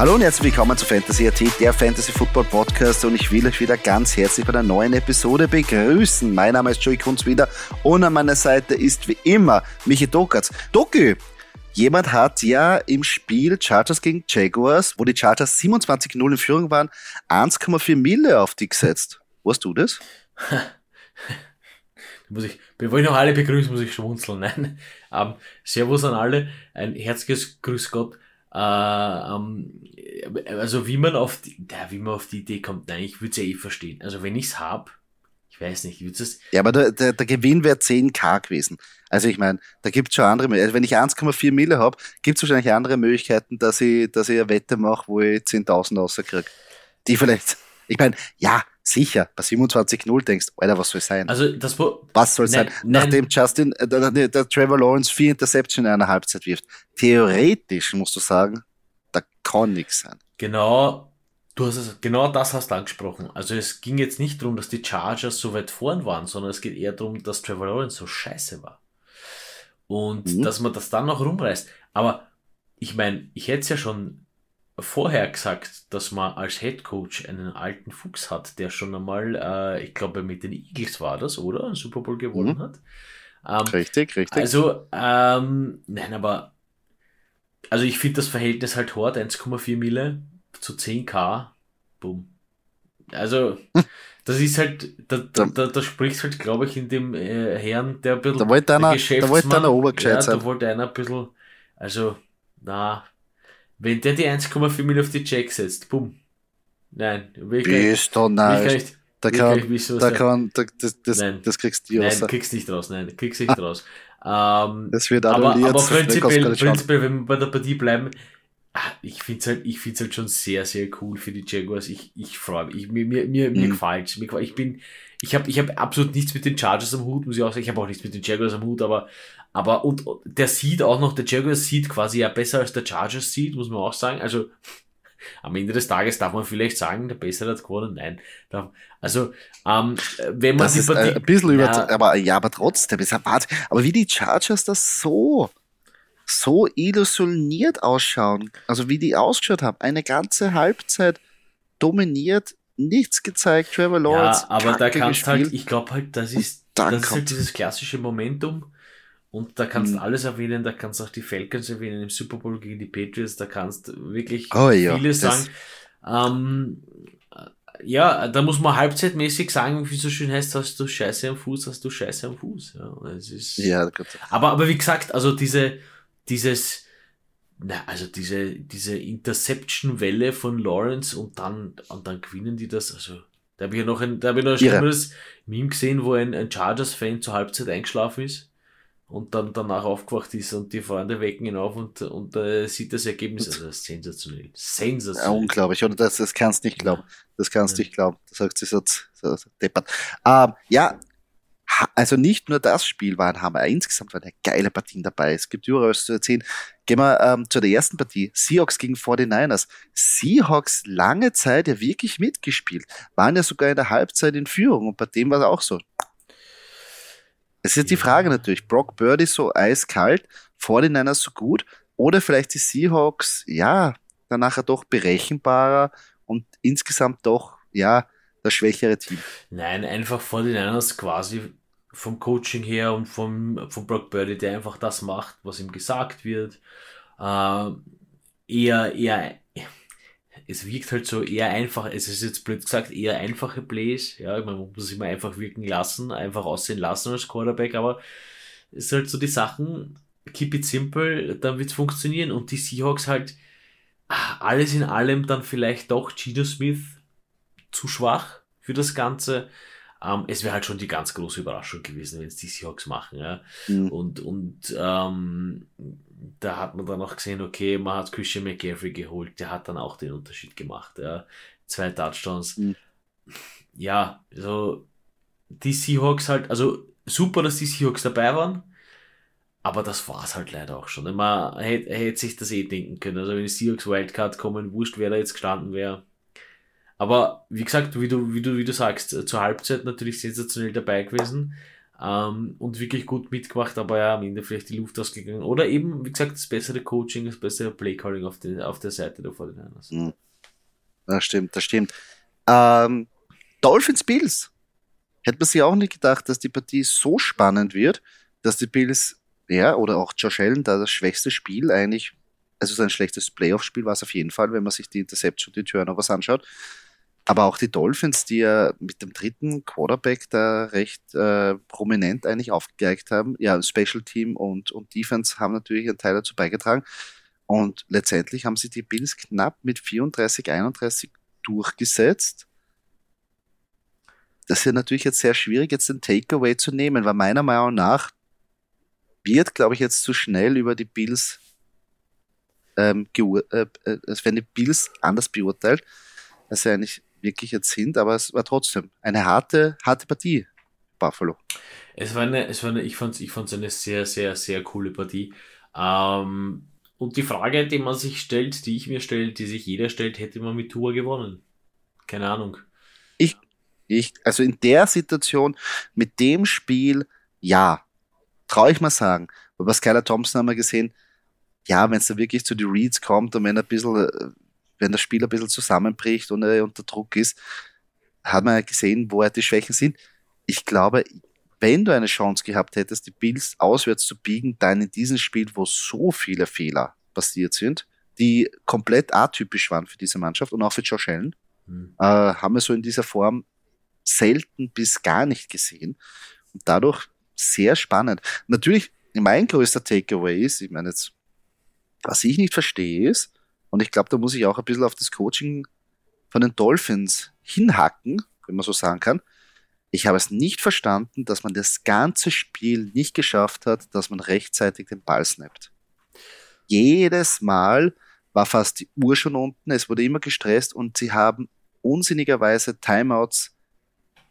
Hallo und herzlich willkommen zu Fantasy AT, der Fantasy Football Podcast und ich will euch wieder ganz herzlich bei einer neuen Episode begrüßen. Mein Name ist Joey Kunz wieder und an meiner Seite ist wie immer Michi Dokatz. Doki, jemand hat ja im Spiel Chargers gegen Jaguars, wo die Chargers 27-0 in Führung waren, 1,4 Mille auf die gesetzt. Weißt du das? muss ich, bevor ich noch alle begrüße, muss ich schmunzeln. Nein. Ähm, servus an alle, ein herzliches Grüß Gott. Äh, ähm, also wie man auf die, ja, wie man auf die Idee kommt, nein, ich würde es ja eh verstehen. Also wenn ich es hab, ich weiß nicht, ich es. Ja, aber der, der, der Gewinn wäre 10k gewesen. Also ich meine, da gibt es schon andere Möglichkeiten. Also wenn ich 1,4 Mille habe, gibt es wahrscheinlich andere Möglichkeiten, dass ich, dass ich eine Wette mache, wo ich 10.000 rauskriege. Die vielleicht, ich meine, ja, sicher, bei 27-0 denkst, Alter, was soll sein? Also das Was soll sein? Nein, Nachdem Justin, äh, der, der, der Trevor Lawrence vier Interception in einer Halbzeit wirft. Theoretisch musst du sagen, da kann nichts sein. Genau, du hast es, genau das hast du angesprochen. Also es ging jetzt nicht darum, dass die Chargers so weit vorn waren, sondern es geht eher darum, dass Trevor Lawrence so scheiße war. Und mhm. dass man das dann noch rumreißt. Aber ich meine, ich hätte es ja schon vorher gesagt, dass man als Head Coach einen alten Fuchs hat, der schon einmal, äh, ich glaube, mit den Eagles war das, oder? Ein Super Bowl gewonnen mhm. hat. Ähm, richtig, richtig. Also, ähm, nein, aber, also ich finde das Verhältnis halt hart, 1,4 Mille zu 10k, boom. Also, das ist halt, da, da, da, da spricht halt, glaube ich, in dem äh, Herrn, der ein bisschen. Da wollte einer, da wollte einer Obergescheit ja, sein. Da wollte einer ein bisschen, also, na, wenn der die 1,4 Mil auf die Check setzt, bumm. Nein, will ich Bist du nice. Da kann, da kann, da, das, das, nein, das kriegst du raus. Nein, kriegst nicht raus, nein, kriegst nicht raus. Ähm, das wird annulliert. Aber, aber prinzipiell, prinzipiell, wenn wir bei der Partie bleiben, ah, ich finde es halt, ich find's halt schon sehr, sehr cool für die Jaguars. Ich, ich freue mich. Ich, mir, mir, mir, mhm. mir gefällt Ich bin, ich habe ich hab absolut nichts mit den Chargers am Hut, muss ich auch sagen. Ich habe auch nichts mit den Jaguars am Hut, aber, aber und, und der sieht auch noch, der Jaguars sieht quasi ja besser als der Chargers sieht, muss man auch sagen. Also am Ende des Tages darf man vielleicht sagen, der Bessere hat gewonnen. Nein. Also, ähm, wenn man das ist Partie, ein bisschen über, ja, aber ja, aber trotzdem, ist aber wie die Chargers das so so illusioniert ausschauen, also wie die ausgeschaut haben, eine ganze Halbzeit dominiert, nichts gezeigt, Trevor Lawrence. Ja, aber da kannst halt, ich glaube halt, das ist, das ist halt dieses klassische Momentum. Und da kannst du mhm. alles erwähnen, da kannst du auch die Falcons erwähnen im Super Bowl gegen die Patriots, da kannst du wirklich oh, ja, viele sagen. Ähm, ja, da muss man halbzeitmäßig sagen, wie so schön heißt, hast du Scheiße am Fuß, hast du Scheiße am Fuß. Ja, es ist, ja aber, aber wie gesagt, also diese, dieses, na, also diese, diese Interception-Welle von Lawrence und dann, und dann gewinnen die das, also, da habe ich ja noch ein, da habe ich noch ein schlimmeres Meme gesehen, wo ein, ein Chargers-Fan zur Halbzeit eingeschlafen ist und dann danach aufgewacht ist und die Freunde wecken ihn auf und, und äh, sieht das Ergebnis. Also das ist sensationell. Sensationell. Ja, unglaublich, oder? Das, das kannst du nicht glauben. Das kannst du ja. nicht glauben. Das sagt sie so, so, so deppert. Ähm, ja, also nicht nur das Spiel war ein Hammer, insgesamt waren ja geile Partien dabei. Es gibt überall was zu erzählen. Gehen wir ähm, zu der ersten Partie. Seahawks gegen 49ers. Seahawks lange Zeit ja wirklich mitgespielt. Waren ja sogar in der Halbzeit in Führung und bei dem war es auch so. Es ist die Frage natürlich, Brock Birdie so eiskalt, 49ers so gut oder vielleicht die Seahawks, ja, dann nachher doch berechenbarer und insgesamt doch, ja, das schwächere Team. Nein, einfach 49ers quasi vom Coaching her und vom, vom Brock Birdie, der einfach das macht, was ihm gesagt wird. Äh, eher, eher, es wirkt halt so eher einfach, es ist jetzt blöd gesagt, eher einfache Plays. Ja, man muss sich mal einfach wirken lassen, einfach aussehen lassen als Quarterback, aber es ist halt so die Sachen, keep it simple, dann wird es funktionieren. Und die Seahawks halt, ah, alles in allem dann vielleicht doch Gino Smith zu schwach für das Ganze. Ähm, es wäre halt schon die ganz große Überraschung gewesen, wenn es die Seahawks machen. Ja? Mhm. Und, und ähm, da hat man dann auch gesehen, okay, man hat Christian McCaffrey geholt, der hat dann auch den Unterschied gemacht. Ja? Zwei Touchdowns. Mhm. Ja, so die Seahawks halt, also super, dass die Seahawks dabei waren, aber das war es halt leider auch schon. Man hätte, hätte sich das eh denken können. Also wenn die Seahawks Wildcard kommen, wurscht, wer da jetzt gestanden wäre aber wie gesagt, wie du, wie du, wie du sagst, zur Halbzeit natürlich sensationell dabei gewesen. ähm, und wirklich gut mitgemacht, aber ja, am Ende vielleicht die Luft ausgegangen. Oder eben, wie gesagt, das bessere Coaching, das bessere Playcalling auf, auf der Seite der 49ers. Mhm. Das stimmt, das stimmt. Ähm, Dolphins Bills. Hätte man sich auch nicht gedacht, dass die Partie so spannend wird, dass die Bills, ja, oder auch Josh Allen, da das schwächste Spiel eigentlich, also sein schlechtes Playoff-Spiel war es auf jeden Fall, wenn man sich die Interception, die Turnovers anschaut. Aber auch die Dolphins, die ja mit dem dritten Quarterback da recht äh, prominent eigentlich aufgegeigt haben. Ja, Special Team und, und Defense haben natürlich einen Teil dazu beigetragen. Und letztendlich haben sie die Bills knapp mit 34, 31 durchgesetzt. Das ist ja natürlich jetzt sehr schwierig, jetzt den Takeaway zu nehmen, weil meiner Meinung nach wird, glaube ich, jetzt zu schnell über die Bills, ähm, äh, äh, werden die Bills anders beurteilt, als sie eigentlich wirklich jetzt sind, aber es war trotzdem eine harte, harte Partie, Buffalo. Es war eine, es war eine, ich fand es ich fand's eine sehr, sehr, sehr coole Partie. Ähm, und die Frage, die man sich stellt, die ich mir stelle, die sich jeder stellt, hätte man mit Tour gewonnen? Keine Ahnung. Ich, ich, also in der Situation, mit dem Spiel, ja, traue ich mal sagen. Aber Skylar Thompson haben wir gesehen, ja, wenn es da wirklich zu den Reads kommt und wenn ein bisschen, wenn das Spiel ein bisschen zusammenbricht und er unter Druck ist, hat man ja gesehen, wo er die Schwächen sind. Ich glaube, wenn du eine Chance gehabt hättest, die Bills auswärts zu biegen, dann in diesem Spiel, wo so viele Fehler passiert sind, die komplett atypisch waren für diese Mannschaft und auch für Josh Allen, mhm. äh, haben wir so in dieser Form selten bis gar nicht gesehen. Und dadurch sehr spannend. Natürlich, mein größter Takeaway ist, ich meine jetzt, was ich nicht verstehe ist, und ich glaube, da muss ich auch ein bisschen auf das Coaching von den Dolphins hinhacken, wenn man so sagen kann. Ich habe es nicht verstanden, dass man das ganze Spiel nicht geschafft hat, dass man rechtzeitig den Ball snappt. Jedes Mal war fast die Uhr schon unten, es wurde immer gestresst und sie haben unsinnigerweise Timeouts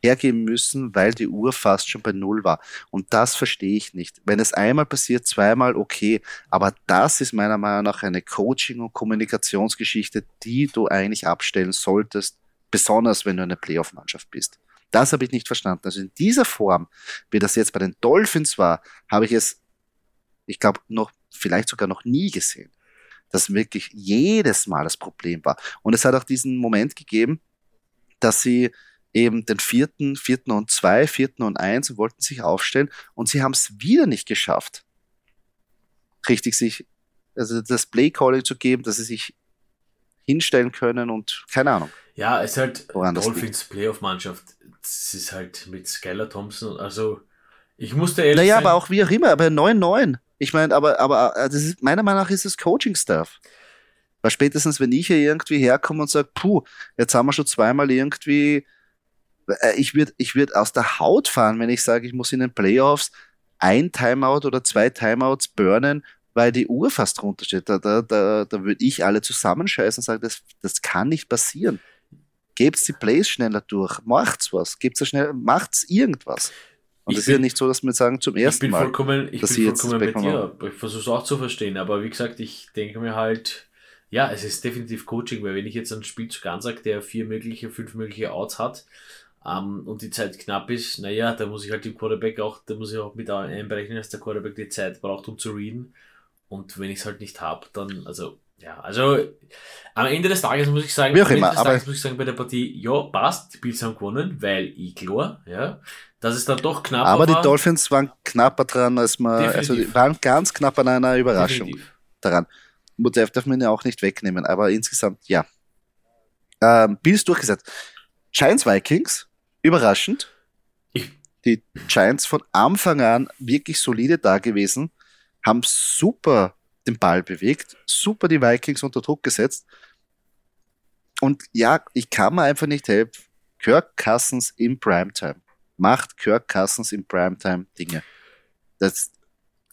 hergeben müssen, weil die Uhr fast schon bei Null war. Und das verstehe ich nicht. Wenn es einmal passiert, zweimal okay, aber das ist meiner Meinung nach eine Coaching- und Kommunikationsgeschichte, die du eigentlich abstellen solltest, besonders wenn du eine Playoff-Mannschaft bist. Das habe ich nicht verstanden. Also in dieser Form, wie das jetzt bei den Dolphins war, habe ich es, ich glaube, noch, vielleicht sogar noch nie gesehen. Dass wirklich jedes Mal das Problem war. Und es hat auch diesen Moment gegeben, dass sie eben den vierten, vierten und zwei, vierten und eins und wollten sich aufstellen und sie haben es wieder nicht geschafft, richtig sich, also das Play Calling zu geben, dass sie sich hinstellen können und keine Ahnung. Ja, es ist halt Dolphins Playoff-Mannschaft. Es ist halt mit Skylar Thompson, also ich musste ehrlich Naja, sein, aber auch wie auch immer, aber 9-9. Ich meine, aber, aber äh, das ist, meiner Meinung nach ist es Coaching-Stuff. Weil spätestens, wenn ich hier irgendwie herkomme und sage, puh, jetzt haben wir schon zweimal irgendwie ich würde ich würd aus der Haut fahren, wenn ich sage, ich muss in den Playoffs ein Timeout oder zwei Timeouts burnen, weil die Uhr fast runtersteht. Da, da, da, da würde ich alle zusammenscheißen und sagen, das, das kann nicht passieren. Gebt's die Plays schneller durch, macht's was, gebt's schnell, macht's irgendwas. Und es ist ja nicht so, dass wir sagen zum ersten ich bin Mal. Vollkommen, ich bin vollkommen bei dir. Ich versuche es auch zu verstehen, aber wie gesagt, ich denke mir halt, ja, es ist definitiv Coaching, weil wenn ich jetzt einen Spielzug ansage, der vier mögliche, fünf mögliche Outs hat, ähm, und die Zeit knapp ist, naja, da muss ich halt dem Quarterback auch, da muss ich auch mit einberechnen, dass der Quarterback die Zeit braucht, um zu readen. Und wenn ich es halt nicht habe, dann, also, ja, also am Ende des Tages muss ich sagen, Wie auch immer, aber muss ich sagen, bei der Partie, ja, passt, die Bills haben gewonnen, weil ich klar, ja, dass es dann doch knapp Aber die Dolphins waren knapper dran, als man, Definitiv. also die waren ganz knapp an einer Überraschung Definitiv. daran. Darf, darf man ja auch nicht wegnehmen, aber insgesamt, ja. Ähm, Bills durchgesetzt. Giants Vikings, überraschend. Die Giants von Anfang an wirklich solide da gewesen, haben super den Ball bewegt, super die Vikings unter Druck gesetzt. Und ja, ich kann mir einfach nicht helfen. Kirk Cousins im Primetime. Macht Kirk Cousins im Primetime Dinge. Das,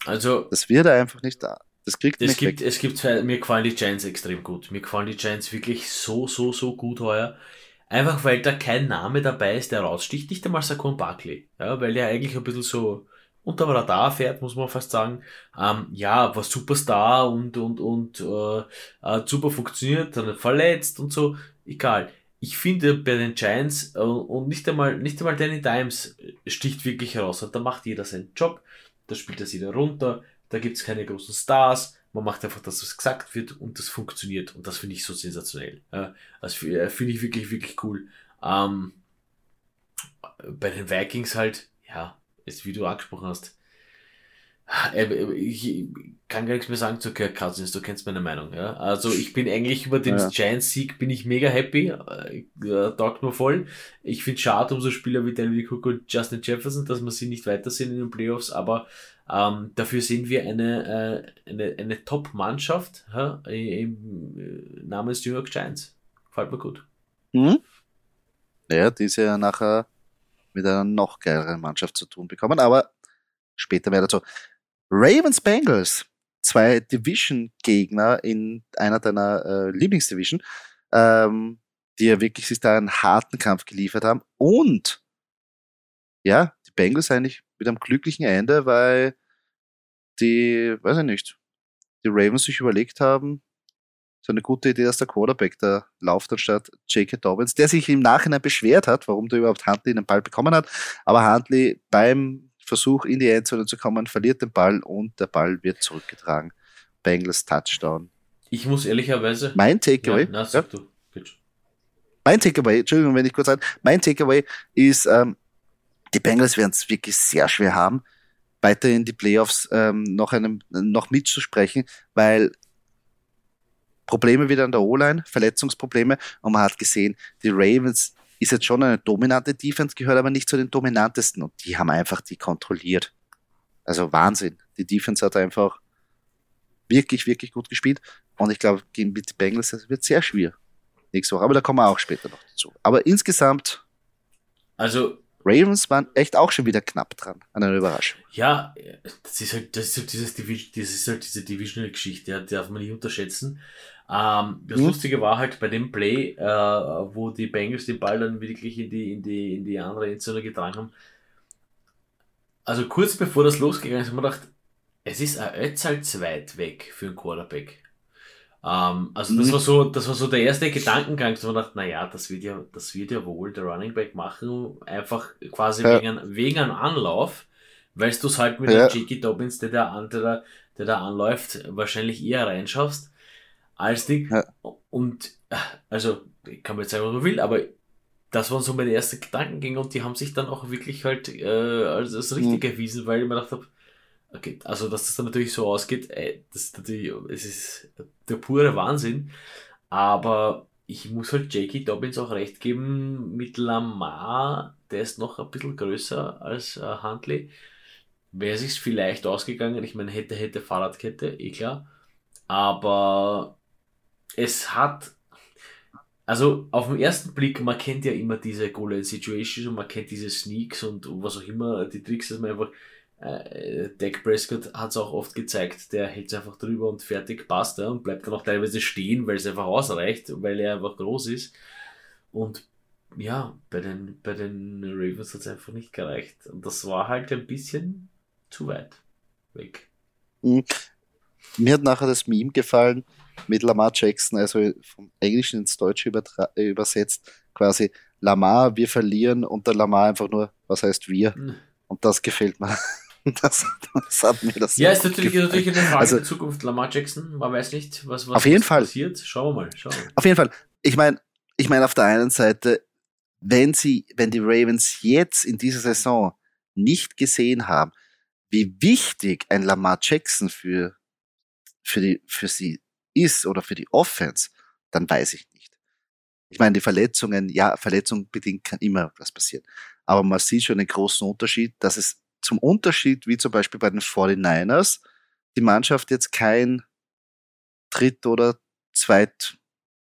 also, das wird er einfach nicht da. Das kriegt es gibt, weg. Es gibt zwei, mir gefallen die Giants extrem gut. Mir gefallen die Giants wirklich so, so, so gut heuer. Einfach weil da kein Name dabei ist, der raussticht. Nicht einmal Saquon Barkley. Ja, weil der eigentlich ein bisschen so unter dem Radar fährt, muss man fast sagen. Ähm, ja, war Superstar und, und, und äh, äh, super funktioniert, dann verletzt und so. Egal. ich finde bei den Giants äh, und nicht einmal, nicht einmal Danny Dimes sticht wirklich heraus. Und da macht jeder seinen Job, da spielt das jeder runter, da gibt's keine großen Stars, man macht einfach das, was gesagt wird und das funktioniert. Und das finde ich so sensationell. Ja, also äh, finde ich wirklich, wirklich cool. Ähm, bei den Vikings halt, ja, ist wie du angesprochen hast, äh, ich kann gar nichts mehr sagen zu Kirk Cousins, du kennst meine Meinung. Ja? Also ich bin eigentlich über den ja. Giants-Sieg bin ich mega happy, äh, taugt nur voll. Ich finde schade um so Spieler wie Dalvin Cook und Justin Jefferson, dass wir sie nicht weiter sehen in den Playoffs, aber ähm, dafür sehen wir eine, äh, eine, eine Top-Mannschaft ja, im äh, namens New York Giants. Gefällt mir gut. Mhm. Ja, die ist ja nachher mit einer noch geileren Mannschaft zu tun bekommen, aber später mehr dazu. Ravens Bengals, zwei Division-Gegner in einer deiner äh, Lieblingsdivision, ähm, die ja wirklich sich da einen harten Kampf geliefert haben. Und ja, die Bengals eigentlich mit einem glücklichen Ende, weil die, weiß ich nicht, die Ravens sich überlegt haben, so eine gute Idee, dass der Quarterback da lauft anstatt J.K. Dobbins, der sich im Nachhinein beschwert hat, warum der überhaupt Huntley den Ball bekommen hat. Aber Huntley beim Versuch in die Endzone zu kommen, verliert den Ball und der Ball wird zurückgetragen. Bengals Touchdown. Ich muss ehrlicherweise. Mein Takeaway. Ja, na, ja. du. Mein Takeaway, Entschuldigung, wenn ich kurz sage, mein Takeaway ist, ähm, die Bengals werden es wirklich sehr schwer haben, weiter in die Playoffs ähm, noch, einem, noch mitzusprechen, weil Probleme wieder an der O-Line, Verletzungsprobleme und man hat gesehen, die Ravens ist jetzt schon eine dominante Defense, gehört aber nicht zu den dominantesten und die haben einfach die kontrolliert. Also Wahnsinn. Die Defense hat einfach wirklich, wirklich gut gespielt und ich glaube, gegen die Bengals das wird sehr schwer nächste Woche, aber da kommen wir auch später noch dazu. Aber insgesamt, also Ravens waren echt auch schon wieder knapp dran an einer Überraschung. Ja, das ist halt, das ist halt, dieses das ist halt diese Divisional-Geschichte, die darf man nicht unterschätzen. Ähm, das mhm. Lustige war halt bei dem Play, äh, wo die Bengals den Ball dann wirklich in die, in die, in die andere Endzone getragen haben. Also kurz bevor das losgegangen ist, haben wir gedacht, es ist ein Ötzal weit weg für einen Quarterback. Ähm, also das mhm. war so, das war so der erste Gedankengang, dass man dachte, naja, das wird ja, das wird ja wohl der Running Back machen, einfach quasi ja. wegen, wegen einem Anlauf, weil du es halt mit ja. dem J.K. Dobbins, der da, der, der da anläuft, wahrscheinlich eher reinschaffst als Ding. Ja. Und also, ich kann mir jetzt sagen, was man will, aber das waren so meine ersten Gedankengänge und die haben sich dann auch wirklich halt äh, als, als richtig mhm. erwiesen, weil ich mir gedacht habe, okay, also dass das dann natürlich so ausgeht, ey, das ist natürlich, es ist der pure Wahnsinn. Aber ich muss halt J.K. Dobbins auch recht geben, mit Lamar, der ist noch ein bisschen größer als äh, Huntley. Wäre sich vielleicht ausgegangen, ich meine, hätte, hätte Fahrradkette, eh klar. Aber es hat, also auf den ersten Blick, man kennt ja immer diese Goal Situations und man kennt diese Sneaks und was auch immer, die Tricks, dass man einfach, äh, Dak Prescott hat es auch oft gezeigt, der hält es einfach drüber und fertig passt er und bleibt dann auch teilweise stehen, weil es einfach ausreicht, weil er einfach groß ist. Und ja, bei den, bei den Ravens hat es einfach nicht gereicht. Und das war halt ein bisschen zu weit weg. Mhm. Mir hat nachher das Meme gefallen mit Lamar Jackson, also vom Englischen ins Deutsche übersetzt, quasi Lamar, wir verlieren und der Lamar einfach nur, was heißt wir? Mhm. Und das gefällt mir. Das, das hat mir das Ja, ist natürlich, ist natürlich eine Frage also, der Zukunft. Lamar Jackson, man weiß nicht, was, was, auf jeden Fall. passiert. Schauen wir mal. Schauen wir. Auf jeden Fall. Ich meine, ich meine, auf der einen Seite, wenn sie, wenn die Ravens jetzt in dieser Saison nicht gesehen haben, wie wichtig ein Lamar Jackson für, für, die, für sie ist oder für die Offense, dann weiß ich nicht. Ich meine, die Verletzungen, ja, Verletzung bedingt kann immer was passieren. Aber man sieht schon den großen Unterschied, dass es zum Unterschied, wie zum Beispiel bei den 49ers, die Mannschaft jetzt kein Dritt- oder Zweit,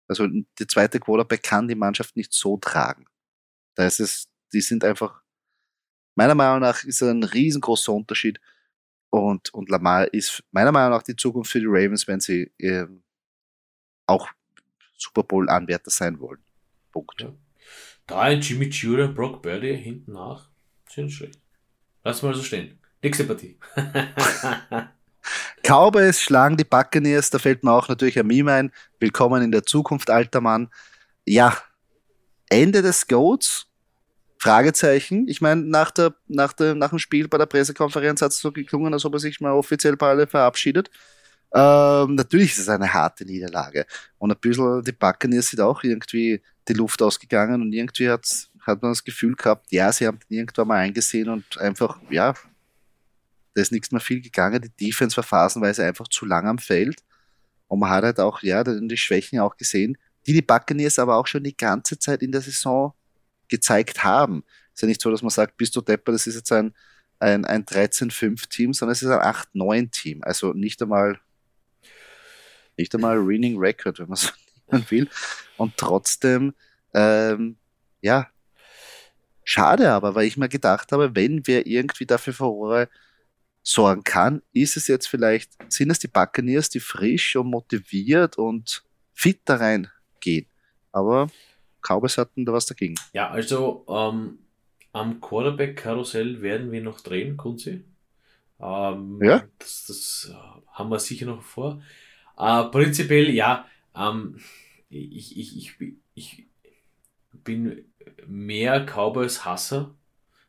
also die zweite Quarterback kann die Mannschaft nicht so tragen. Da ist es, die sind einfach, meiner Meinung nach ist es ein riesengroßer Unterschied. Und, und Lamar ist meiner Meinung nach die Zukunft für die Ravens, wenn sie äh, auch Super Bowl-Anwärter sein wollen. Punkt. Ja. Da ein Jimmy Jura, Brock Birdie hinten nach. Sind schlecht. Lass mal so stehen. Nächste Partie. Cowboys schlagen die Buccaneers, da fällt mir auch natürlich ein Meme ein. Willkommen in der Zukunft, alter Mann. Ja, Ende des Goats? Fragezeichen. Ich meine, nach, der, nach, der, nach dem Spiel bei der Pressekonferenz hat es so geklungen, als ob er sich mal offiziell bei alle verabschiedet. Ähm, natürlich ist es eine harte Niederlage. Und ein bisschen die Buccaneers sind auch irgendwie die Luft ausgegangen und irgendwie hat, hat man das Gefühl gehabt, ja, sie haben irgendwann mal eingesehen und einfach, ja, da ist nichts mehr viel gegangen. Die Defense war phasenweise einfach zu lang am Feld. Und man hat halt auch, ja, die Schwächen auch gesehen, die die Buccaneers aber auch schon die ganze Zeit in der Saison gezeigt haben. Es ist ja nicht so, dass man sagt, bist du Depper, das ist jetzt ein, ein, ein 13-5-Team, sondern es ist ein 8-9-Team. Also nicht einmal, nicht einmal Winning Record, wenn man so nehmen will. Und trotzdem, ähm, ja, schade aber, weil ich mir gedacht habe, wenn wir irgendwie dafür Furore sorgen kann, ist es jetzt vielleicht, sind es die Buccaneers, die frisch und motiviert und fit da reingehen. Aber Cowboys hatten da was dagegen. Ja, also ähm, am Quarterback-Karussell werden wir noch drehen, Kunzi. Ähm, ja. Das, das äh, haben wir sicher noch vor. Äh, prinzipiell, ja, ähm, ich, ich, ich, ich bin mehr Cowboys-Hasser.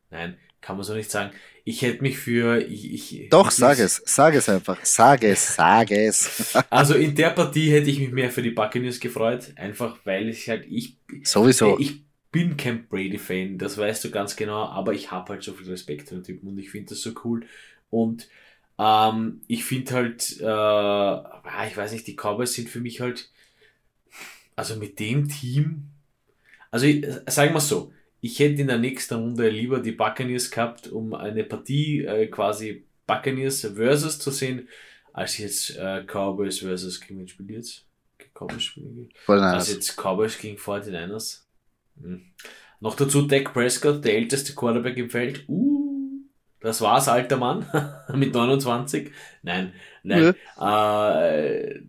Nein, kann man so nicht sagen. Ich hätte mich für. Ich, ich, Doch, ich, sag es, sag es einfach. Sag es, sag es. also in der Partie hätte ich mich mehr für die Buccaneers gefreut, einfach weil ich halt. Ich, Sowieso. Ich bin kein Brady-Fan, das weißt du ganz genau, aber ich habe halt so viel Respekt für den Typen und ich finde das so cool. Und ähm, ich finde halt, äh, ah, ich weiß nicht, die Cowboys sind für mich halt, also mit dem Team, also sagen wir so, ich hätte in der nächsten Runde lieber die Buccaneers gehabt, um eine Partie äh, quasi Buccaneers versus zu sehen, als jetzt äh, Cowboys versus gegen wen spielt jetzt? Cowboys spielen Also jetzt Cowboys gegen 49ers. Hm. Noch dazu Dak Prescott, der älteste Quarterback im Feld. Uh, das war's, alter Mann. Mit 29. Nein, nein. Ja. Äh,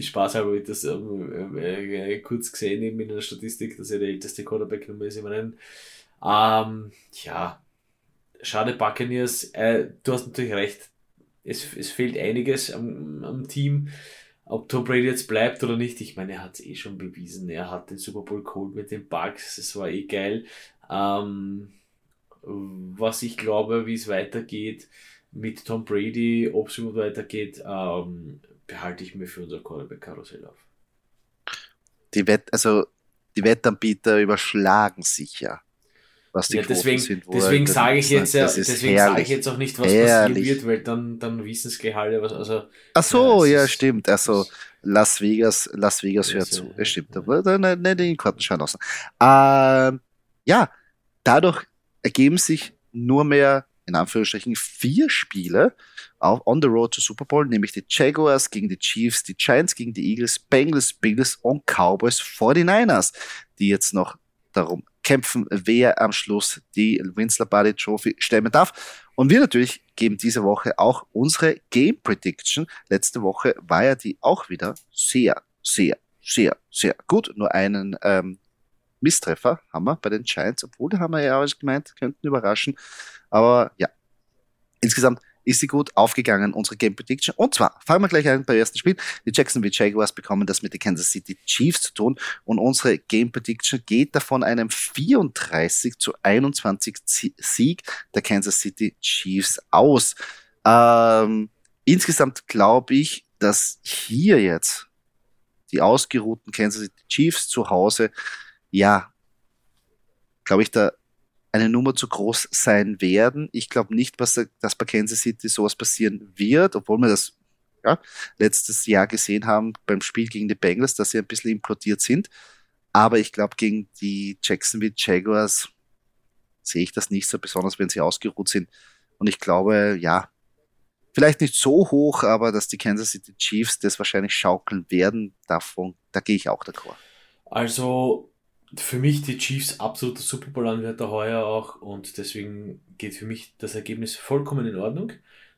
Spaß habe ich das ähm, äh, kurz gesehen eben in der Statistik, dass er der älteste Quarterback Nummer ist im Rennen. Ähm, ja, schade Buccaneers. Äh, du hast natürlich recht. Es, es fehlt einiges am, am Team. Ob Tom Brady jetzt bleibt oder nicht, ich meine, er hat es eh schon bewiesen. Er hat den Super Bowl geholt mit den Bugs, es war eh geil. Ähm, was ich glaube, wie es weitergeht mit Tom Brady, ob es überhaupt weitergeht, ähm, behalte ich mir für unser Quarterback-Karussell auf. Die Wett, also die Wettanbieter überschlagen sich ja. Was die ja, deswegen, sind, deswegen sage ich jetzt ja, deswegen sage ich jetzt auch nicht, was herrlich. passieren wird, weil dann, dann wissen es gleich alle, was, also. Ach so, ja, ja stimmt. Also, Las Vegas, Las Vegas hört zu. Ja, stimmt. Aber dann nicht in den Kartenschein lassen. Ähm, ja, dadurch ergeben sich nur mehr in Anführungsstrichen vier Spiele auf on the road to Super Bowl, nämlich die Jaguars gegen die Chiefs, die Giants gegen die Eagles, Bengals, Bills und Cowboys 49ers, die jetzt noch darum kämpfen, wer am Schluss die Winsler Buddy Trophy stemmen darf. Und wir natürlich geben diese Woche auch unsere Game Prediction. Letzte Woche war ja die auch wieder sehr, sehr, sehr, sehr gut. Nur einen ähm, Misstreffer haben wir bei den Giants, obwohl da haben wir ja alles gemeint, könnten überraschen. Aber ja, insgesamt ist sie gut aufgegangen, unsere Game Prediction. Und zwar fangen wir gleich ein beim ersten Spiel. Die Jacksonville Jaguars bekommen das mit den Kansas City Chiefs zu tun und unsere Game Prediction geht davon einem 34 zu 21 Sieg der Kansas City Chiefs aus. Ähm, insgesamt glaube ich, dass hier jetzt die ausgeruhten Kansas City Chiefs zu Hause, ja, glaube ich, da eine Nummer zu groß sein werden. Ich glaube nicht, dass, dass bei Kansas City sowas passieren wird, obwohl wir das ja, letztes Jahr gesehen haben beim Spiel gegen die Bengals, dass sie ein bisschen implodiert sind. Aber ich glaube, gegen die Jacksonville Jaguars sehe ich das nicht so, besonders wenn sie ausgeruht sind. Und ich glaube, ja, vielleicht nicht so hoch, aber dass die Kansas City Chiefs das wahrscheinlich schaukeln werden, davon, da gehe ich auch d'accord. Also für mich die Chiefs absoluter Super Bowl-Anwärter heuer auch und deswegen geht für mich das Ergebnis vollkommen in Ordnung.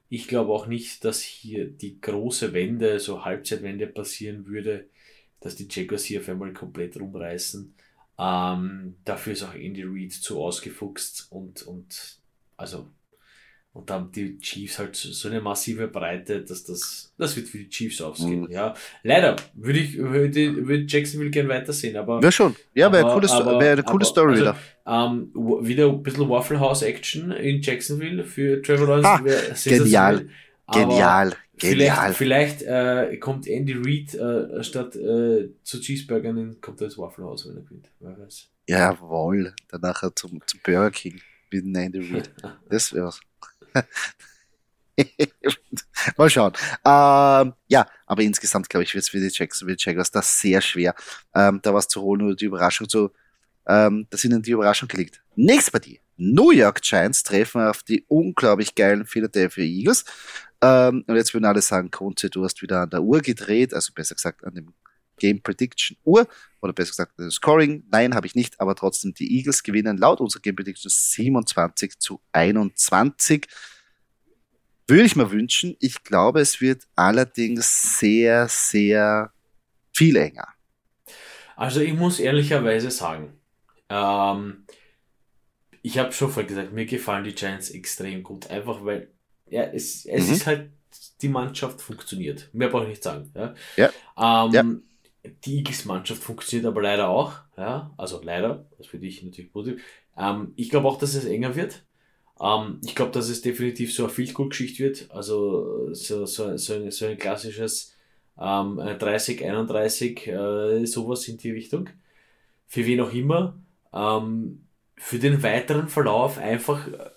Ich glaube auch nicht, dass hier die große Wende, so Halbzeitwende passieren würde, dass die Jaguars hier auf einmal komplett rumreißen. Ähm, dafür ist auch Andy Reid zu ausgefuchst und, und also Und da haben die Chiefs halt so eine massive Breite, dass das, das wird für die Chiefs ausgehen. Mhm. Ja, leider würde ich, würde, würde Jacksonville gern weitersehen, aber. Ja, schon. Ja, wäre eine coole, wär eine coole aber, Story also, wieder. Ähm, wieder ein bisschen Waffle House Action in Jacksonville für Trevor Lawrence. Genial. Genial. Genial. Vielleicht, vielleicht äh, kommt Andy Reid äh, statt äh, zu Cheeseburgern, kommt er ins Waffle House, wenn er gewinnt. Wer weiß. Jawohl. Danach zum, zum Burger King mit Andy Reid. Das wär's. Mal schauen. Ähm, ja, aber insgesamt, glaube ich, wird es für die Jacksonville Jaguars das sehr schwer, ähm, da was zu holen oder die Überraschung zu, ähm, dass ihnen die Überraschung gelingt. Nächste Partie. New York Giants treffen auf die unglaublich geilen Philadelphia Eagles. Ähm, und jetzt würden alle sagen, Kunze, du hast wieder an der Uhr gedreht, also besser gesagt an dem Game Prediction Uhr oder besser gesagt an Scoring. Nein, habe ich nicht, aber trotzdem die Eagles gewinnen laut unserer Game Prediction 27 zu 21. Würde ich mir wünschen. Ich glaube, es wird allerdings sehr, sehr viel enger. Also ich muss ehrlicherweise sagen, ähm, ich habe schon vorher gesagt, mir gefallen die Giants extrem gut, einfach weil ja, es, es mhm. ist halt, die Mannschaft funktioniert. Mehr brauche ich nicht sagen. Ja. ja. Ähm, ja. Die Eagles-Mannschaft funktioniert aber leider auch. Ja. Also leider, das für dich natürlich positiv. Ähm, ich glaube auch, dass es enger wird. Ähm, ich glaube, dass es definitiv so eine Field-Goal-Geschichte wird. Also so, so, so, ein, so ein klassisches ähm, 30, 31, äh, sowas in die Richtung. Für wen auch immer. Ähm, für den weiteren Verlauf einfach äh,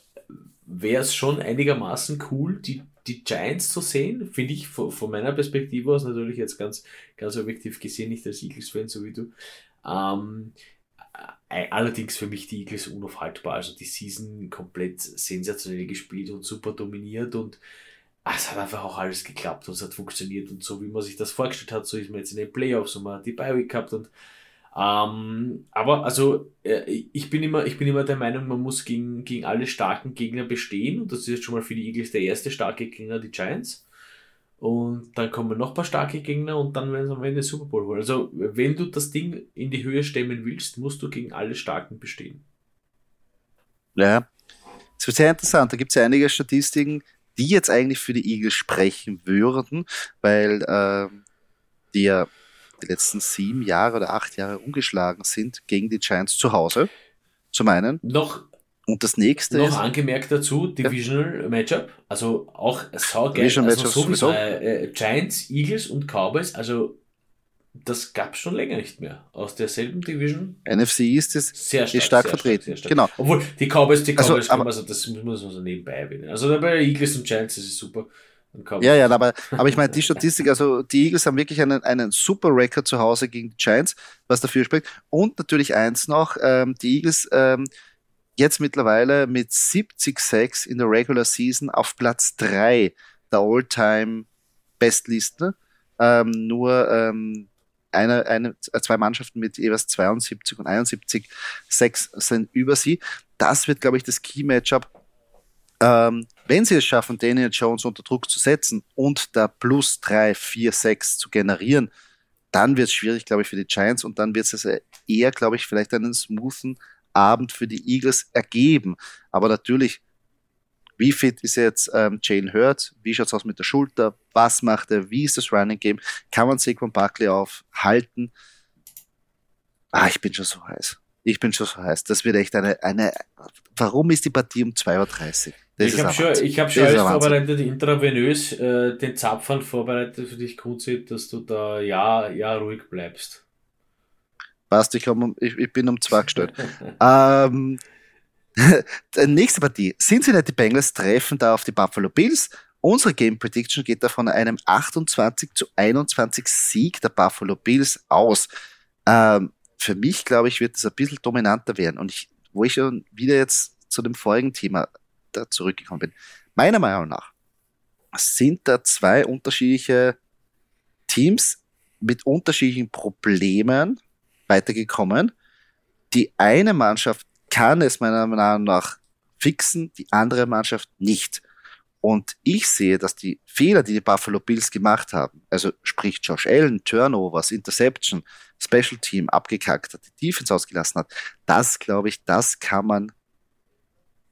wäre es schon einigermaßen cool, die, die Giants zu sehen, finde ich von, von, meiner Perspektive aus natürlich jetzt ganz, ganz objektiv gesehen, nicht als Eagles-Fan, so wie du. Ähm, äh, allerdings für mich die Eagles unaufhaltbar. Also die Season komplett sensationell gespielt und super dominiert und ah, es hat einfach auch alles geklappt und es hat funktioniert und so wie man sich das vorgestellt hat, so ist man jetzt in den Playoffs und man hat die Bi-Week gehabt und ähm, aber also äh, ich bin immer, ich bin immer der Meinung, man muss gegen, gegen alle starken Gegner bestehen und das ist jetzt schon mal für die Eagles der erste starke Gegner, die Giants. Und dann kommen noch ein paar starke Gegner und dann werden sie am Ende Super Bowl holen. Also, wenn du das Ding in die Höhe stemmen willst, musst du gegen alle Starken bestehen. Ja, es wird sehr interessant. Da gibt es ja einige Statistiken, die jetzt eigentlich für die Eagles sprechen würden, weil äh, die die letzten sieben Jahre oder acht Jahre umgeschlagen sind gegen die Giants zu Hause. Zum einen. Noch und das nächste Noch ist, angemerkt dazu, Divisional ja. Matchup, also auch saugeil. Divisional also so sowieso. Äh, äh, Giants, Eagles und Cowboys, also das gab es schon länger nicht mehr. Aus derselben Division. NFC ist sehr stark, ist stark sehr vertreten. Stark, stark. Genau. Obwohl die Cowboys, die also, Cowboys, also, aber, also das muss man so nebenbei erwähnen. Also bei Eagles und Giants ist es super. Ja, ja, aber, aber ich meine, die Statistik, also die Eagles haben wirklich einen, einen super Record zu Hause gegen die Giants, was dafür spricht. Und natürlich eins noch, ähm, die Eagles ähm, jetzt mittlerweile mit 70 Sacks in der Regular Season auf Platz 3 der All-Time Bestliste. Ähm, nur ähm, eine, eine, zwei Mannschaften mit jeweils 72 und 71 Sacks sind über sie. Das wird, glaube ich, das Key-Matchup. Ähm, wenn sie es schaffen, Daniel Jones unter Druck zu setzen und da plus 3, 4, 6 zu generieren, dann wird es schwierig, glaube ich, für die Giants und dann wird es eher, glaube ich, vielleicht einen smoothen Abend für die Eagles ergeben. Aber natürlich, wie fit ist jetzt ähm, Jalen Hurt? Wie schaut es aus mit der Schulter? Was macht er? Wie ist das Running Game? Kann man Saquon Buckley aufhalten? Ah, ich bin schon so heiß. Ich bin schon so heiß. Das wird echt eine, eine, warum ist die Partie um 2.30 Uhr? Das ich habe schon, ich hab schon alles vorbereitet, intravenös, äh, den Zapfhahn vorbereitet für dich, Kunzi, dass du da ja, ja ruhig bleibst. Passt, ich, um, ich, ich bin um zwei gestellt. ähm, nächste Partie. Cincinnati Bengals treffen da auf die Buffalo Bills. Unsere Game Prediction geht da von einem 28 zu 21 Sieg der Buffalo Bills aus. Ähm, für mich, glaube ich, wird es ein bisschen dominanter werden. Und ich, wo ich schon wieder jetzt zu dem vorigen Thema da zurückgekommen bin. Meiner Meinung nach sind da zwei unterschiedliche Teams mit unterschiedlichen Problemen weitergekommen. Die eine Mannschaft kann es meiner Meinung nach fixen, die andere Mannschaft nicht. Und ich sehe, dass die Fehler, die die Buffalo Bills gemacht haben, also sprich Josh Allen, Turnovers, Interception, Special Team abgekackt hat, die Defense ausgelassen hat, das glaube ich, das kann man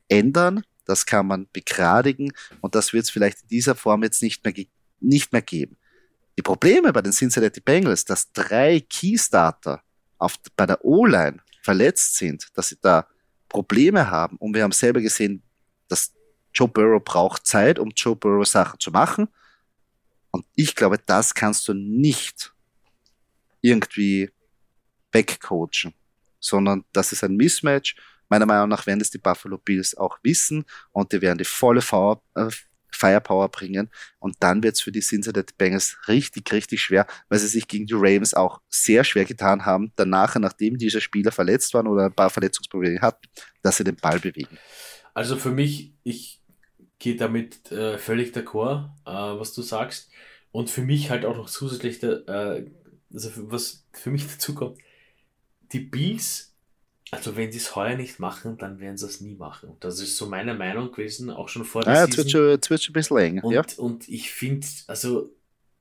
ändern. Das kann man begradigen und das wird es vielleicht in dieser Form jetzt nicht mehr, nicht mehr geben. Die Probleme bei den Cincinnati Bengals, dass drei Keystarter auf, bei der O-Line verletzt sind, dass sie da Probleme haben und wir haben selber gesehen, dass Joe Burrow braucht Zeit, um Joe Burrow Sachen zu machen. Und ich glaube, das kannst du nicht irgendwie wegcoachen, sondern das ist ein Mismatch. Meiner Meinung nach werden das die Buffalo Bills auch wissen und die werden die volle äh, Firepower bringen und dann wird es für die Cincinnati Bengals richtig, richtig schwer, weil sie sich gegen die Ravens auch sehr schwer getan haben, danach, nachdem diese Spieler verletzt waren oder ein paar Verletzungsprobleme hatten, dass sie den Ball bewegen. Also für mich, ich gehe damit äh, völlig d'accord, äh, was du sagst. Und für mich halt auch noch zusätzlich, der, äh, also was für mich dazu kommt, die Bills, also wenn sie es heuer nicht machen, dann werden sie es nie machen. Und das ist so meine Meinung gewesen, auch schon vor der ja, Season. Ja, jetzt wird schon ein bisschen länger. Und, ja. und ich finde, also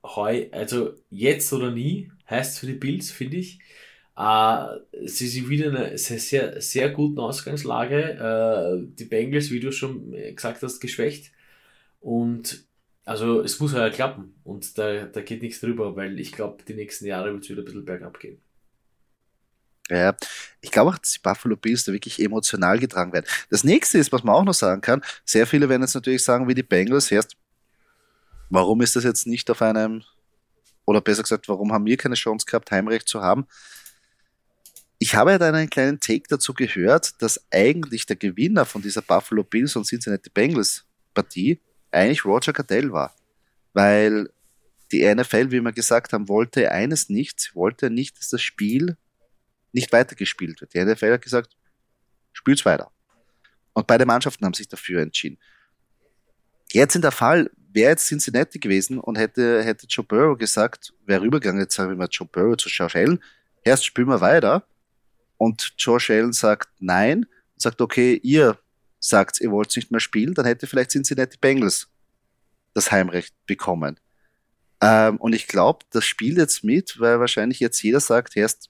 heu, also jetzt oder nie heißt für die Bills, finde ich. Äh, sie sind wieder in einer sehr, sehr, sehr guten Ausgangslage. Äh, die Bengals, wie du schon gesagt hast, geschwächt. Und also es muss ja klappen und da, da geht nichts drüber, weil ich glaube, die nächsten Jahre wird es wieder ein bisschen bergab gehen. Ja, ich glaube auch, dass die Buffalo Bills da wirklich emotional getragen werden. Das nächste ist, was man auch noch sagen kann, sehr viele werden jetzt natürlich sagen, wie die Bengals, erst, warum ist das jetzt nicht auf einem, oder besser gesagt, warum haben wir keine Chance gehabt, Heimrecht zu haben? Ich habe ja dann einen kleinen Take dazu gehört, dass eigentlich der Gewinner von dieser Buffalo Bills und Cincinnati Bengals Partie eigentlich Roger Cadell war. Weil die NFL, wie wir gesagt haben, wollte eines nicht, wollte nicht, dass das Spiel nicht weitergespielt wird. Die NFL hat gesagt, spielt's weiter. Und beide Mannschaften haben sich dafür entschieden. Jetzt in der Fall, wäre jetzt Cincinnati gewesen und hätte, hätte Joe Burrow gesagt, wäre rübergegangen, jetzt sagen wir mal Joe Burrow zu Josh Allen, erst spielen wir weiter. Und Josh Allen sagt nein, sagt, okay, ihr sagt, ihr wollt nicht mehr spielen, dann hätte vielleicht Cincinnati Bengals das Heimrecht bekommen. Ähm, und ich glaube, das spielt jetzt mit, weil wahrscheinlich jetzt jeder sagt, erst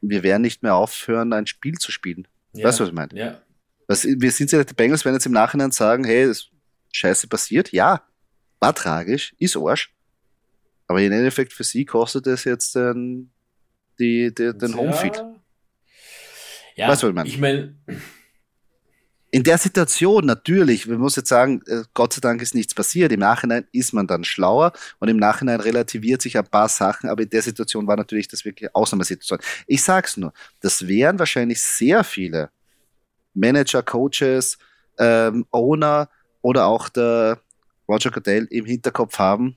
wir werden nicht mehr aufhören, ein Spiel zu spielen. Ja, weißt du, was ich meine? Ja. Was, wir sind ja die Bengals, werden jetzt im Nachhinein sagen, hey, das Scheiße passiert. Ja, war tragisch, ist Arsch. Aber im Endeffekt für sie kostet es jetzt den, die, die, den Homefeed. Ja, weißt du, was ich meine? Ich meine, in der Situation natürlich, wir muss jetzt sagen, äh, Gott sei Dank ist nichts passiert. Im Nachhinein ist man dann schlauer und im Nachhinein relativiert sich ein paar Sachen, aber in der Situation war natürlich das wirklich Ausnahmesituation. Ich sag's nur, das wären wahrscheinlich sehr viele Manager, Coaches, ähm, Owner oder auch der Roger Goodell im Hinterkopf haben.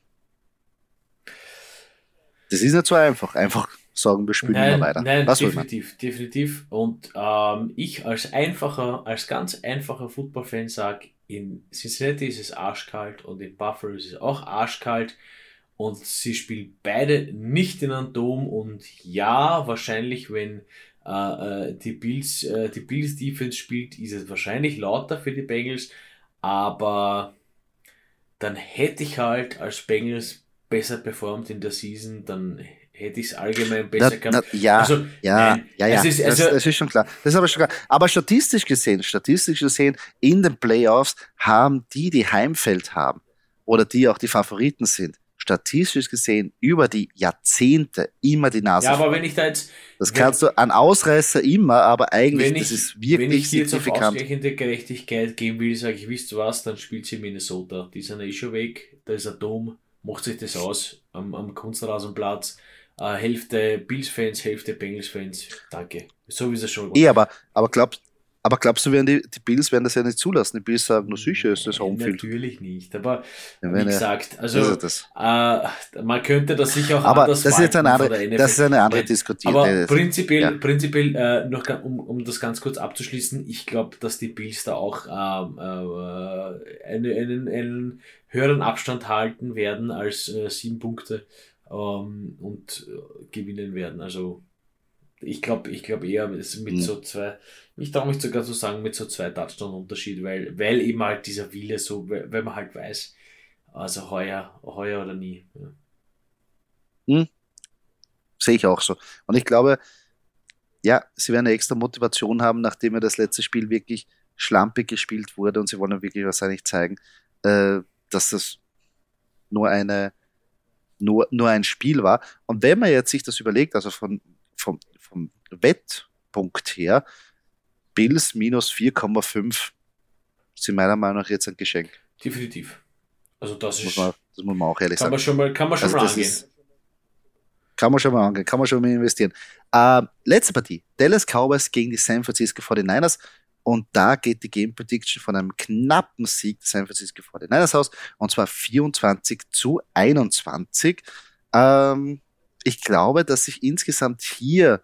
Das ist nicht so einfach. Einfach sagen, wir spielen nein, immer weiter. Nein, Was definitiv, definitiv. Und ähm, ich als einfacher, als ganz einfacher Football-Fan sage, in Cincinnati ist es arschkalt und in Buffalo ist es auch arschkalt und sie spielen beide nicht in einem Dom und ja, wahrscheinlich, wenn äh, äh, die Bills, äh, die Bills Defense spielt, ist es wahrscheinlich lauter für die Bengals, aber dann hätte ich halt als Bengals besser performt in der Season, dann hätte ich es allgemein besser gehabt. ja, also, ja, nein, ja, ja, ist, also, das, das, ist schon klar. Das ist aber schon klar. Aber statistisch gesehen, statistisch gesehen, in den Playoffs haben die, die Heimfeld haben oder die auch die Favoriten sind, statistisch gesehen über die Jahrzehnte immer die Nase. Ja, aber wenn ich da jetzt. Das kannst du an Ausreißer immer, aber eigentlich, ich, das ist wirklich Wenn ich jetzt auf ausgleichende Gerechtigkeit gehen will, sage ich, wisst du was, dann spielt sie Minnesota. Die sind eh schon weg, da ist ein Dom, macht sich das aus am, am Kunstrasenplatz äh, Hälfte Bills-Fans, Hälfte Bengals-Fans. Danke. So wie es schon war. Eh, aber, aber glaubst aber glaubst du, werden die, die Bills werden das ja nicht zulassen? Die Bills sagen, nur sicher ist das Homefield. Natürlich nicht, aber ja, wie gesagt, also äh, man könnte das sicher auch aber anders das ist jetzt eine andere, Das ist eine andere Diskussion. Aber prinzipiell, ja. prinzipiell äh, noch um, um das ganz kurz abzuschließen, ich glaube, dass die Bills da auch ähm, äh, einen, einen, einen höheren Abstand halten werden als äh, sieben Punkte ähm, und äh, gewinnen werden. Also ich glaube ich glaube eher mit mhm. so zwei, ich traue mich sogar zu sagen, mit so zwei Touchdown-Unterschied, weil, weil eben halt dieser Wille so, wenn man halt weiß, also heuer, heuer oder nie. Ja. Hm. Sehe ich auch so. Und ich glaube, ja, sie werden eine extra Motivation haben, nachdem ja das letzte Spiel wirklich schlampig gespielt wurde und sie wollen wirklich wahrscheinlich zeigen, äh, dass das nur eine nur, nur ein Spiel war. Und wenn man jetzt sich das überlegt, also von, vom, vom Wettpunkt her, Bills minus 4,5 sind meiner Meinung nach jetzt ein Geschenk. Definitiv. Also das, das ist. Muss man, das muss man auch ehrlich kann sagen. Man schon mal, kann man schon Also mal angehen. ist- Kann man schon mal angehen, kann man schon mal investieren. Äh, letzte Partie. Dallas Cowboys gegen die San Francisco 49ers. Und da geht die Game Prediction von einem knappen Sieg der San Francisco 49ers aus. Und zwar 24 zu 21. Ähm, ich glaube, dass sich insgesamt hier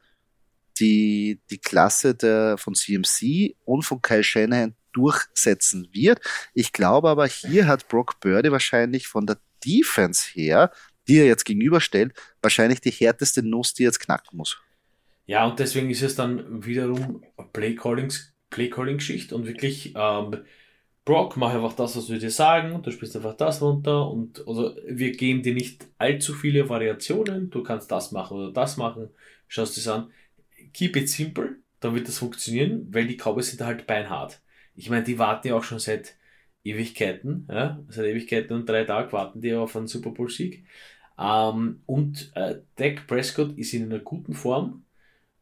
die, die Klasse der, von CMC und von Kyle Shanahan durchsetzen wird. Ich glaube aber, hier hat Brock Purdy wahrscheinlich von der Defense her, die er jetzt gegenüberstellt, wahrscheinlich die härteste Nuss, die er jetzt knacken muss. Ja, und deswegen ist es dann wiederum Playcallings, Playcalling-Geschichte und wirklich, ähm, Brock, mach einfach das, was wir dir sagen, du spielst einfach das runter und also wir geben dir nicht allzu viele Variationen, du kannst das machen oder das machen, schaust es an. Keep it simple, dann wird das funktionieren, weil die Cowboys sind halt beinhart. Ich meine, die warten ja auch schon seit Ewigkeiten, ja, seit Ewigkeiten und drei Tagen warten die auf einen Super Bowl-Sieg. Ähm, und äh, Dak Prescott ist in einer guten Form.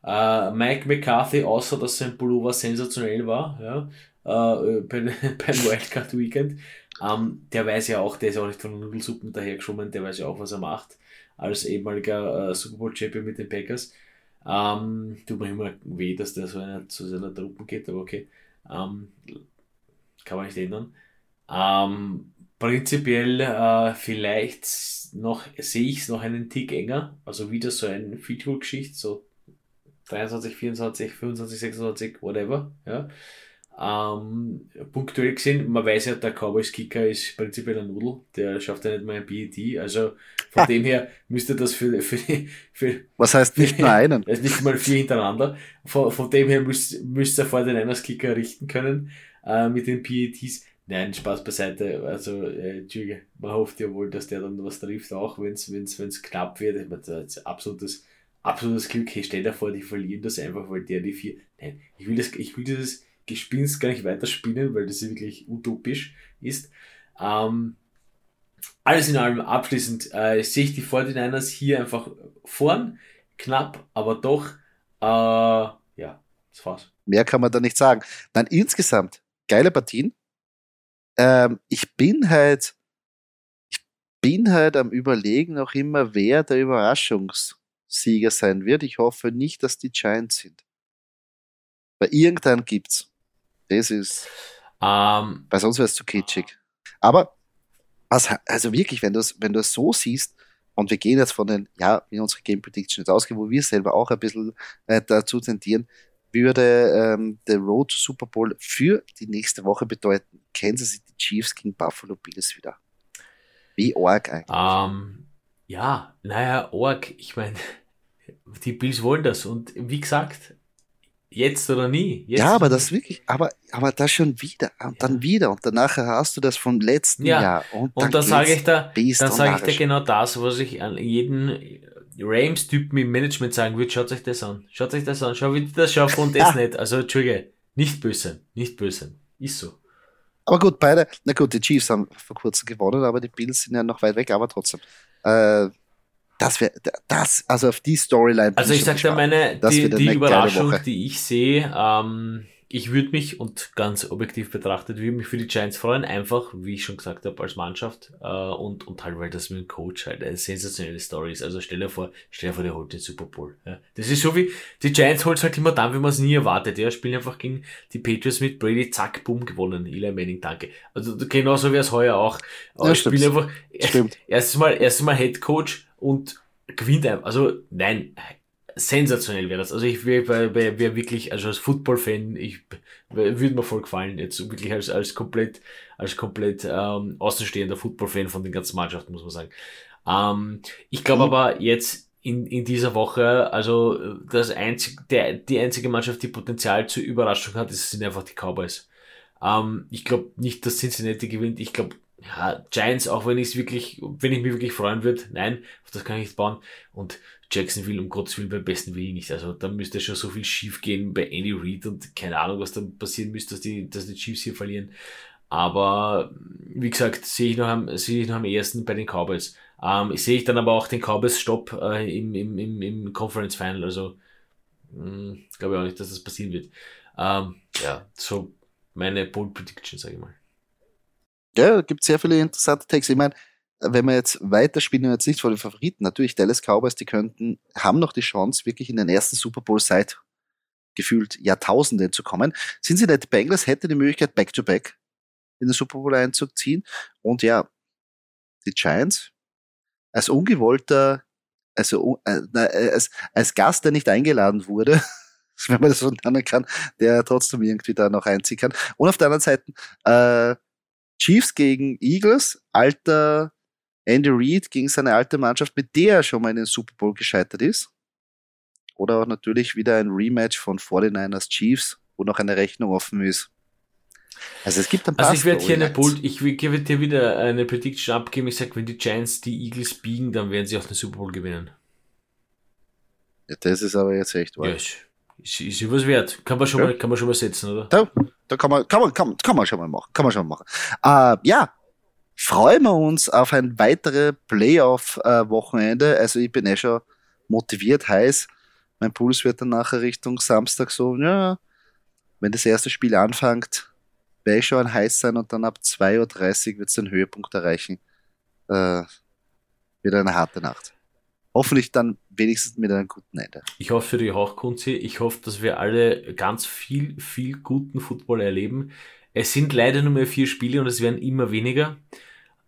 Äh, Mike McCarthy, außer dass sein Pullover sensationell war, ja, äh, beim, beim Wildcard Weekend, ähm, der weiß ja auch, der ist auch nicht von Nudelsuppen dahergeschoben, der weiß ja auch, was er macht, als ehemaliger äh, Super Bowl Champion mit den Packers. Ähm, tut mir immer weh, dass der so einer zu seiner Truppen geht, aber okay. Ähm, kann man nicht ändern. Prinzipiell vielleicht noch sehe ich es noch einen Tick enger, also wieder so ein Feature-Geschichte, so 23, 24, 25, 26, whatever. Ja. Ähm, punktuell gesehen, man weiß ja, der Cowboys Kicker ist prinzipiell ein Nudel, der schafft ja nicht mal ein PET, also von dem her müsste das für, für, für Was heißt nicht nur einen? er ist nicht mal vier hintereinander. Von, von dem her müsst, müsst ihr vor den Niners Kicker richten können äh, mit den PETs. Nein, Spaß beiseite. Also, äh, man hofft ja wohl, dass der dann was trifft, auch wenn es wenn's, wenn's knapp wird. Ich meine, das ist absolutes, absolutes Glück. Hey, stell dir vor, die verlieren das einfach, weil der die vier. Nein, ich will, das, ich will dieses Gespinst gar nicht weiter spinnen, weil das wirklich utopisch ist. Ähm, alles in allem abschließend äh, sehe ich die 49ers hier einfach vorn, knapp, aber doch, äh, ja, das war's. Mehr kann man da nicht sagen. Nein, insgesamt geile Partien. Ähm, ich bin halt, ich bin halt am Überlegen noch immer, wer der Überraschungssieger sein wird. Ich hoffe nicht, dass die Giants sind. Weil irgendeinen gibt's. Das ist, Ähm, weil sonst wäre es zu kitschig. Aber, was, also wirklich, wenn du es wenn so siehst, und wir gehen jetzt von den, ja, wie unsere Game Prediction jetzt ausgeht, wo wir selber auch ein bisschen äh, dazu tendieren, würde ähm, der Road to Super Bowl für die nächste Woche bedeuten, Kansas City Chiefs gegen Buffalo Bills wieder. Wie arg eigentlich. ähm, ja, naja, Org, ich meine, die Bills wollen das und wie gesagt, jetzt oder nie. Jetzt ja, aber das wirklich, aber, aber das schon wieder und Ja. dann wieder und danach hast du das vom letzten Ja, Jahr und, Und dann sage ich da, dann sage ich dir genau das, was ich an jeden Rams-Typen im Management sagen würde, schaut euch das an. Schaut euch das an, schau, wie das schaffen und das nicht. Also, Entschuldige, nicht böse, nicht böse. Ist so. Aber gut, beide, na gut, die Chiefs haben vor kurzem gewonnen, aber die Bills sind ja noch weit weg, aber trotzdem. Äh, das wäre, das, also auf die Storyline. Also ich schon sag gespannt. meine, die, die Überraschung, die ich sehe, ähm, ich würde mich, und ganz objektiv betrachtet, würde mich für die Giants freuen, einfach, wie ich schon gesagt habe, als Mannschaft, äh, und, und halt, weil das mit dem Coach halt eine sensationelle Story ist. Also stell dir vor, stell dir vor, der holt den Super Bowl. Ja. Das ist so wie, die Giants holt halt immer dann, wenn man es nie erwartet. Ja, spielen einfach gegen die Patriots mit Brady, zack, boom, gewonnen. Eli Manning, danke. Also genauso wäre es heuer auch. Aber Ja, spielen einfach, Stimmt. erstes Mal, erstes Mal Head Coach und gewinnt einfach. Also, nein, sensationell wäre das. Also ich wäre wär, wirklich, also als Football-Fan, ich würde mir voll gefallen, jetzt wirklich als, als komplett, als komplett ähm, außenstehender Football-Fan von den ganzen Mannschaften, muss man sagen. Ähm, ich glaube Mhm. aber jetzt in, in dieser Woche, also das einzig, der, die einzige Mannschaft, die Potenzial zur Überraschung hat, das sind einfach die Cowboys. Ähm, ich glaube nicht, dass Cincinnati gewinnt. Ich glaube, ja, Giants, auch wenn ich es wirklich, wenn ich mich wirklich freuen würde, nein, auf das kann ich nicht bauen. Und Jacksonville, um Gottes Willen, beim besten Willen nicht. Also da müsste schon so viel schief gehen bei Andy Reid und keine Ahnung, was dann passieren müsste, dass die, dass die Chiefs hier verlieren. Aber wie gesagt, sehe ich noch am, sehe ich noch am ersten bei den Cowboys. Ähm, sehe ich dann aber auch den Cowboys Stopp äh, im, im, im, im Conference Final. Also hm, glaube ich auch nicht, dass das passieren wird. Ähm, ja, so meine Bold Prediction, sage ich mal. Ja, gibt sehr viele interessante Takes. Ich meine, wenn wir jetzt weiterspielen, jetzt nicht vor den Favoriten, natürlich Dallas Cowboys, die könnten, haben noch die Chance, wirklich in den ersten Super Bowl seit gefühlt Jahrtausenden zu kommen. Cincinnati Bengals hätte die Möglichkeit, Back-to-Back in den Super Bowl einzuziehen. Und ja, die Giants als ungewollter, also äh, als, als Gast, der nicht eingeladen wurde, wenn man das so nennen kann, der trotzdem irgendwie da noch einziehen kann. Und auf der anderen Seite äh, Chiefs gegen Eagles, alter Andy Reid gegen seine alte Mannschaft, mit der er schon mal in den Super Bowl gescheitert ist. Oder auch natürlich wieder ein Rematch von 49ers Chiefs, wo noch eine Rechnung offen ist. Also es gibt ein paar Also ich werde hier eine Bold, ich werde dir wieder eine Prediction abgeben. Ich sage, wenn die Giants die Eagles biegen, dann werden sie auch den Super Bowl gewinnen. Ja, das ist aber jetzt echt wahr. Ja, ist, ist was wert. Kann man schon, ja. mal, kann man schon mal setzen, oder? Da, da kann, man, kann, man, kann, kann man schon mal machen. Kann man schon mal machen. Uh, ja, freuen wir uns auf ein weitere Playoff-Wochenende. Also ich bin eh schon motiviert, heiß. Mein Puls wird dann nachher Richtung Samstag so, ja, wenn das erste Spiel anfängt, werde ich schon heiß sein und dann ab 2.30 Uhr wird es den Höhepunkt erreichen. Äh, wieder eine harte Nacht hoffentlich dann wenigstens mit einem guten Ende. Ich hoffe für die Hauchkunzi, ich hoffe, dass wir alle ganz viel, viel guten Football erleben. Es sind leider nur mehr vier Spiele und es werden immer weniger,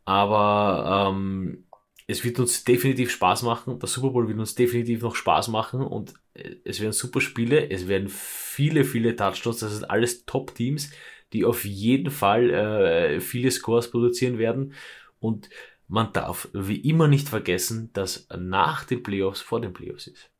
aber ähm, es wird uns definitiv Spaß machen. Der Super Bowl wird uns definitiv noch Spaß machen und äh, es werden super Spiele, es werden viele, viele Touchdowns, das sind alles Top-Teams, die auf jeden Fall äh, viele Scores produzieren werden und man darf wie immer nicht vergessen, dass nach den Playoffs vor den Playoffs ist.